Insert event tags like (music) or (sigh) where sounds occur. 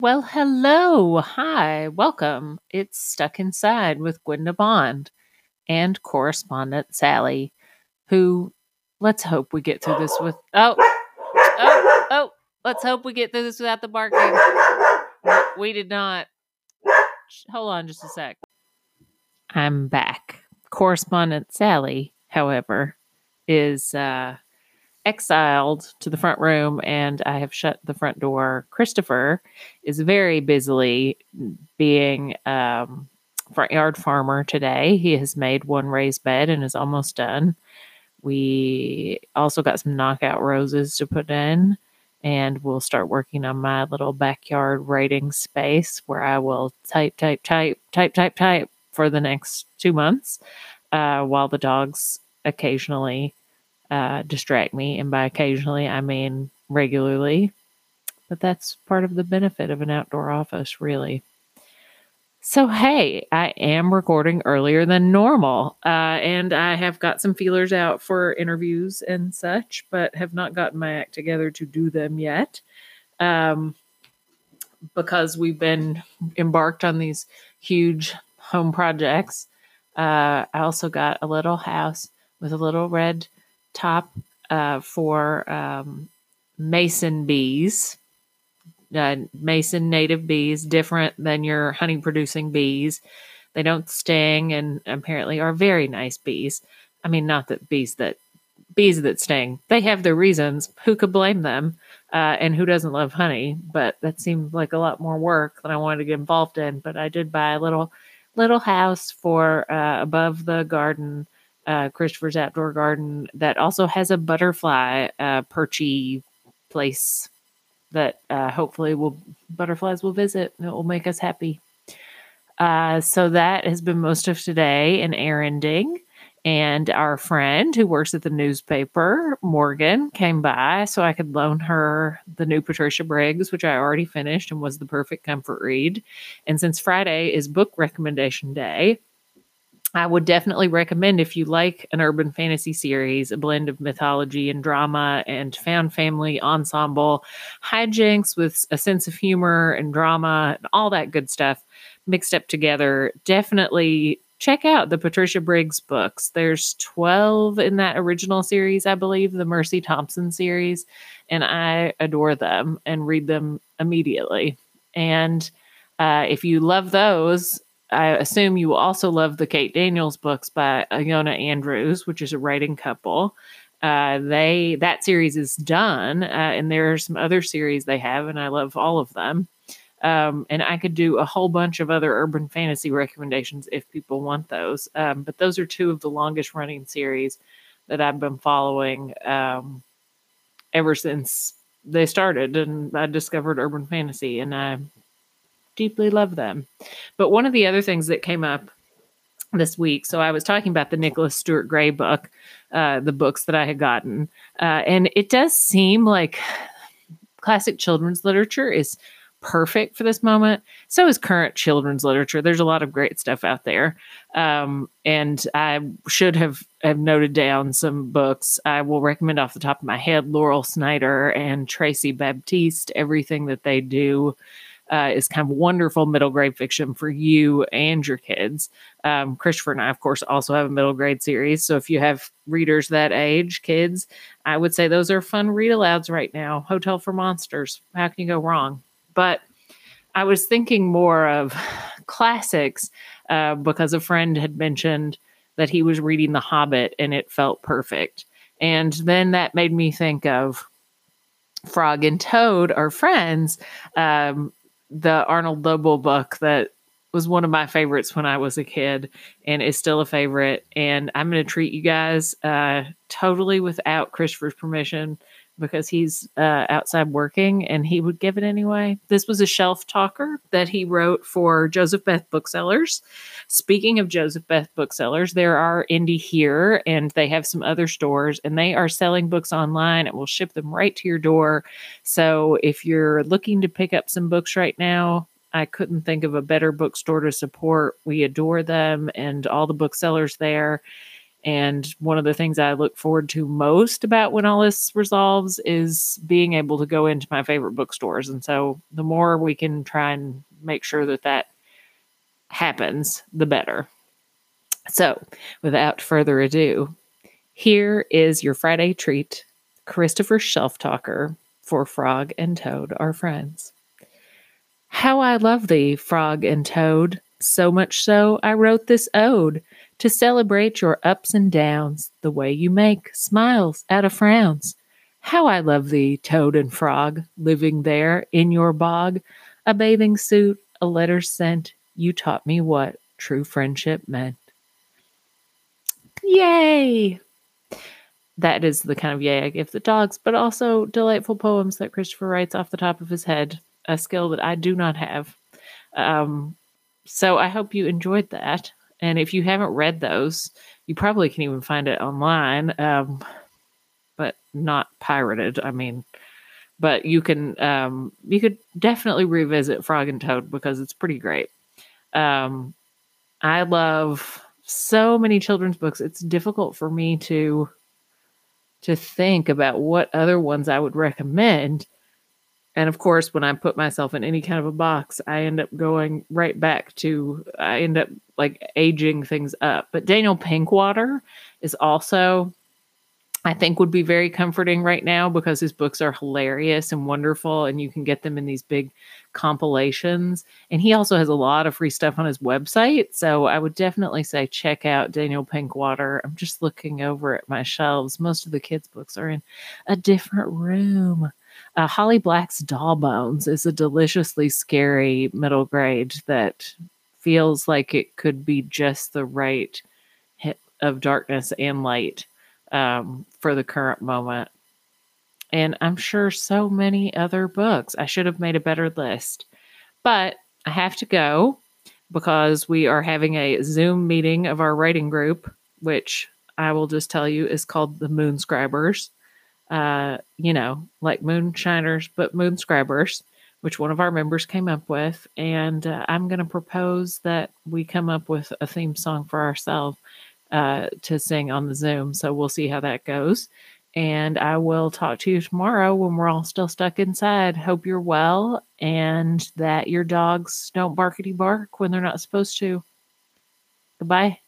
Well, hello. Hi. Welcome. It's Stuck Inside with Gwenda Bond and correspondent Sally, who let's hope we get through this with. Oh, oh, oh. Let's hope we get through this without the barking. We did not. Hold on just a sec. I'm back. Correspondent Sally, however, is uh, exiled to the front room and I have shut the front door. Christopher is very busily being um, front yard farmer today. He has made one raised bed and is almost done. We also got some knockout roses to put in, and we'll start working on my little backyard writing space where I will type, type, type, type, type, type for the next two months uh, while the dogs occasionally uh, distract me. And by occasionally, I mean regularly. But that's part of the benefit of an outdoor office, really. So, hey, I am recording earlier than normal, uh, and I have got some feelers out for interviews and such, but have not gotten my act together to do them yet um, because we've been embarked on these huge home projects. Uh, I also got a little house with a little red top uh, for um, mason bees. Uh, mason native bees, different than your honey producing bees. They don't sting and apparently are very nice bees. I mean, not that bees that bees that sting. They have their reasons. Who could blame them? Uh, and who doesn't love honey? But that seemed like a lot more work than I wanted to get involved in. But I did buy a little little house for uh, above the garden uh, Christopher's Outdoor Garden that also has a butterfly uh, perchy place that uh, hopefully will butterflies will visit. It will make us happy. Uh, so that has been most of today in erranding. And our friend who works at the newspaper, Morgan, came by so I could loan her the new Patricia Briggs, which I already finished and was the perfect comfort read. And since Friday is book recommendation day, I would definitely recommend if you like an urban fantasy series, a blend of mythology and drama and found family ensemble, hijinks with a sense of humor and drama and all that good stuff mixed up together. Definitely check out the Patricia Briggs books. There's 12 in that original series, I believe, the Mercy Thompson series, and I adore them and read them immediately. And uh, if you love those, I assume you also love the Kate Daniels books by Ilona Andrews, which is a writing couple. Uh, they that series is done, uh, and there are some other series they have, and I love all of them. Um, and I could do a whole bunch of other urban fantasy recommendations if people want those. Um, but those are two of the longest running series that I've been following um, ever since they started, and I discovered urban fantasy, and I deeply love them. But one of the other things that came up this week, so I was talking about the Nicholas Stewart Gray book, uh, the books that I had gotten, uh, and it does seem like classic children's literature is perfect for this moment. So is current children's literature. There's a lot of great stuff out there. Um, and I should have, have noted down some books. I will recommend off the top of my head Laurel Snyder and Tracy Baptiste, everything that they do uh, is kind of wonderful middle grade fiction for you and your kids. Um, Christopher and I, of course, also have a middle grade series. So if you have readers that age, kids, I would say those are fun read alouds right now. Hotel for Monsters. How can you go wrong? But I was thinking more of (sighs) classics uh, because a friend had mentioned that he was reading The Hobbit and it felt perfect. And then that made me think of Frog and Toad are friends. Um, the Arnold Lobel book that was one of my favorites when I was a kid and is still a favorite. And I'm going to treat you guys uh, totally without Christopher's permission because he's uh, outside working and he would give it anyway. This was a shelf talker that he wrote for Joseph Beth Booksellers. Speaking of Joseph Beth Booksellers, there are Indie here and they have some other stores and they are selling books online and will ship them right to your door. So if you're looking to pick up some books right now, I couldn't think of a better bookstore to support. We adore them and all the booksellers there And one of the things I look forward to most about when all this resolves is being able to go into my favorite bookstores. And so the more we can try and make sure that that happens, the better. So without further ado, here is your Friday treat Christopher Shelf Talker for Frog and Toad are friends. How I love thee, Frog and Toad, so much so I wrote this ode to celebrate your ups and downs, the way you make smiles out of frowns. How I love thee, Toad and Frog, living there in your bog, a bathing suit, a letter sent, you taught me what true friendship meant. Yay! That is the kind of yay I give the dogs, but also delightful poems that Christopher writes off the top of his head, a skill that I do not have. Um, so I hope you enjoyed that. And if you haven't read those, you probably can even find it online, um, but not pirated. I mean, but you can um, you could definitely revisit Frog and Toad because it's pretty great. Um, I love so many children's books. It's difficult for me to to think about what other ones I would recommend and of course, when I put myself in any kind of a box, I end up going right back to, I end up like aging things up. But Daniel Pinkwater is also, I think, would be very comforting right now because his books are hilarious and wonderful, and you can get them in these big compilations. And he also has a lot of free stuff on his website. So I would definitely say check out Daniel Pinkwater. I'm just looking over at my shelves. Most of the kids' books are in a different room. Uh, Holly Black's Doll Bones is a deliciously scary middle grade that feels like it could be just the right hit of darkness and light um, for the current moment. And I'm sure so many other books. I should have made a better list. But I have to go because we are having a Zoom meeting of our writing group, which I will just tell you is called the Moonscribers uh, you know, like moonshiners, but moonscribers, which one of our members came up with. And uh, I'm going to propose that we come up with a theme song for ourselves uh, to sing on the Zoom. So we'll see how that goes. And I will talk to you tomorrow when we're all still stuck inside. Hope you're well and that your dogs don't barkity bark when they're not supposed to. Goodbye.